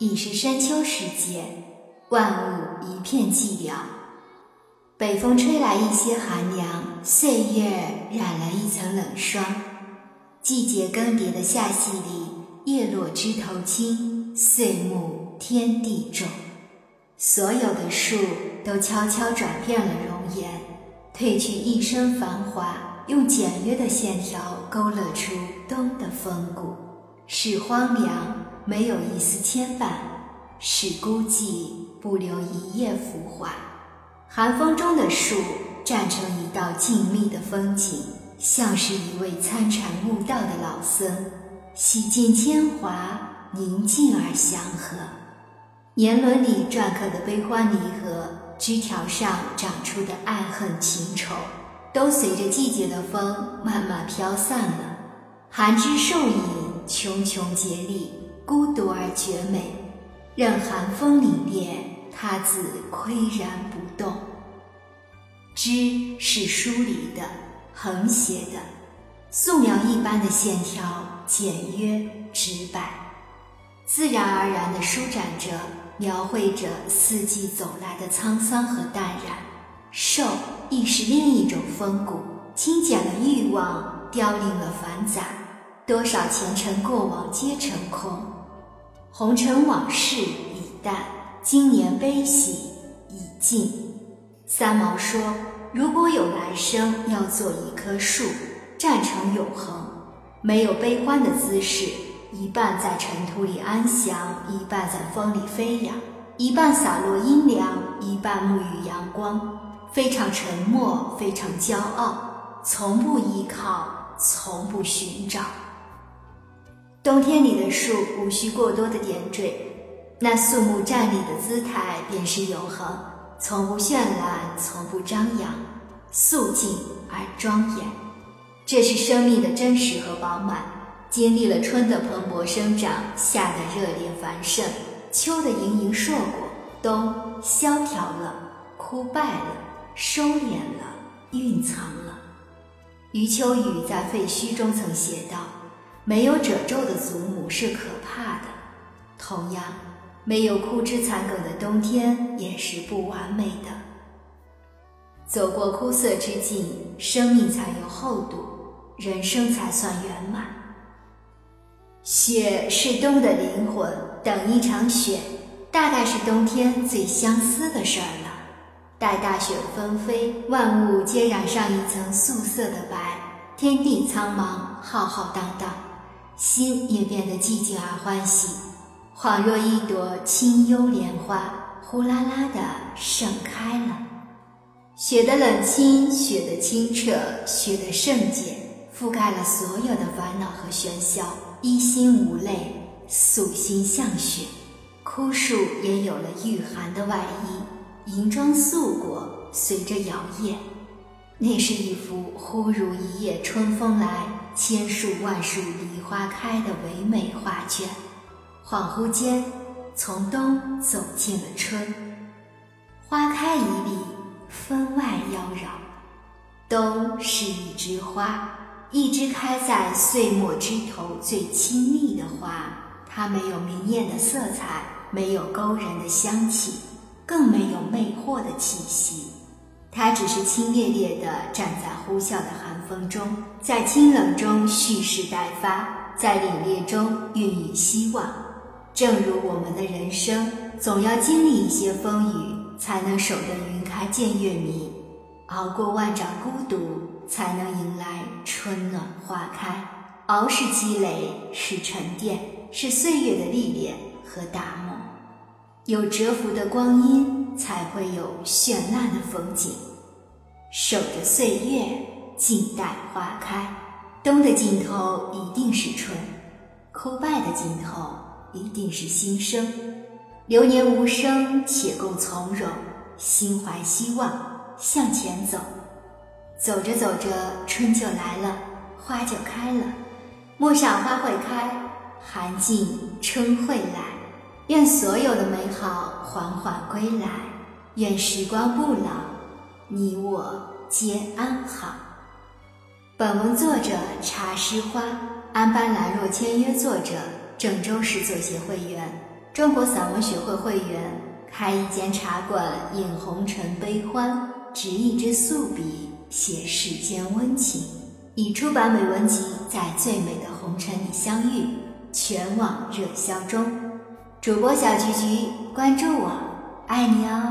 已是深秋时节，万物一片寂寥。北风吹来一些寒凉，岁月染了一层冷霜。季节更迭的夏季里，叶落枝头青，岁暮天地重。所有的树都悄悄转变了容颜，褪去一身繁华，用简约的线条勾勒出冬的风骨，是荒凉。没有一丝牵绊，使孤寂不留一夜浮华。寒风中的树站成一道静谧的风景，像是一位参禅悟道的老僧，洗尽铅华，宁静而祥和。年轮里篆刻的悲欢离合，枝条上长出的爱恨情仇，都随着季节的风慢慢飘散了。寒枝瘦影，茕茕孑立。孤独而绝美，任寒风凛冽，它自岿然不动。枝是疏离的，横斜的，素描一般的线条，简约直白，自然而然地舒展着，描绘着四季走来的沧桑和淡然。瘦亦是另一种风骨，轻减了欲望，凋零了繁杂，多少前尘过往皆成空。红尘往事已淡，今年悲喜已尽。三毛说：“如果有来生，要做一棵树，站成永恒，没有悲欢的姿势，一半在尘土里安详，一半在风里飞扬，一半洒落阴凉，一半沐浴阳光，非常沉默，非常骄傲，从不依靠，从不寻找。”冬天里的树无需过多的点缀，那肃穆站立的姿态便是永恒，从不绚烂，从不张扬，肃静而庄严。这是生命的真实和饱满，经历了春的蓬勃生长，夏的热烈繁盛，秋的盈盈硕果，冬萧条了，枯败了，收敛了，蕴藏了。余秋雨在废墟中曾写道。没有褶皱的祖母是可怕的，同样，没有枯枝残梗的冬天也是不完美的。走过枯涩之境，生命才有厚度，人生才算圆满。雪是冬的灵魂，等一场雪，大概是冬天最相思的事儿了。待大雪纷飞，万物皆染上一层素色的白，天地苍茫，浩浩荡荡。心也变得寂静而欢喜，恍若一朵清幽莲花，呼啦啦地盛开了。雪的冷清，雪的清澈，雪的圣洁，覆盖了所有的烦恼和喧嚣。一心无泪，素心向雪。枯树也有了御寒的外衣，银装素裹，随着摇曳。那是一幅忽如一夜春风来。千树万树梨花开的唯美画卷，恍惚间从冬走进了春。花开一地，分外妖娆。冬是一枝花，一枝开在岁末枝头最亲密的花。它没有明艳的色彩，没有勾人的香气，更没有魅惑的气息。它只是清冽冽地站在呼啸的寒风中，在清冷中蓄势待发，在凛冽中孕育希望。正如我们的人生，总要经历一些风雨，才能守得云开见月明；熬过万丈孤独，才能迎来春暖花开。熬是积累，是沉淀，是岁月的历练和打磨。有蛰伏的光阴，才会有绚烂的风景。守着岁月，静待花开。冬的尽头一定是春，枯败的尽头一定是新生。流年无声，且共从容，心怀希望，向前走。走着走着，春就来了，花就开了。陌上花会开，寒尽春会来。愿所有的美好缓缓归来，愿时光不老，你我皆安好。本文作者茶诗花，安般兰若签约作者郑州市作协会员，中国散文学会会员，开一间茶馆，饮红尘悲欢，执一支素笔，写世间温情。已出版美文集，在最美的红尘里相遇，全网热销中。主播小菊菊关注我爱你哦。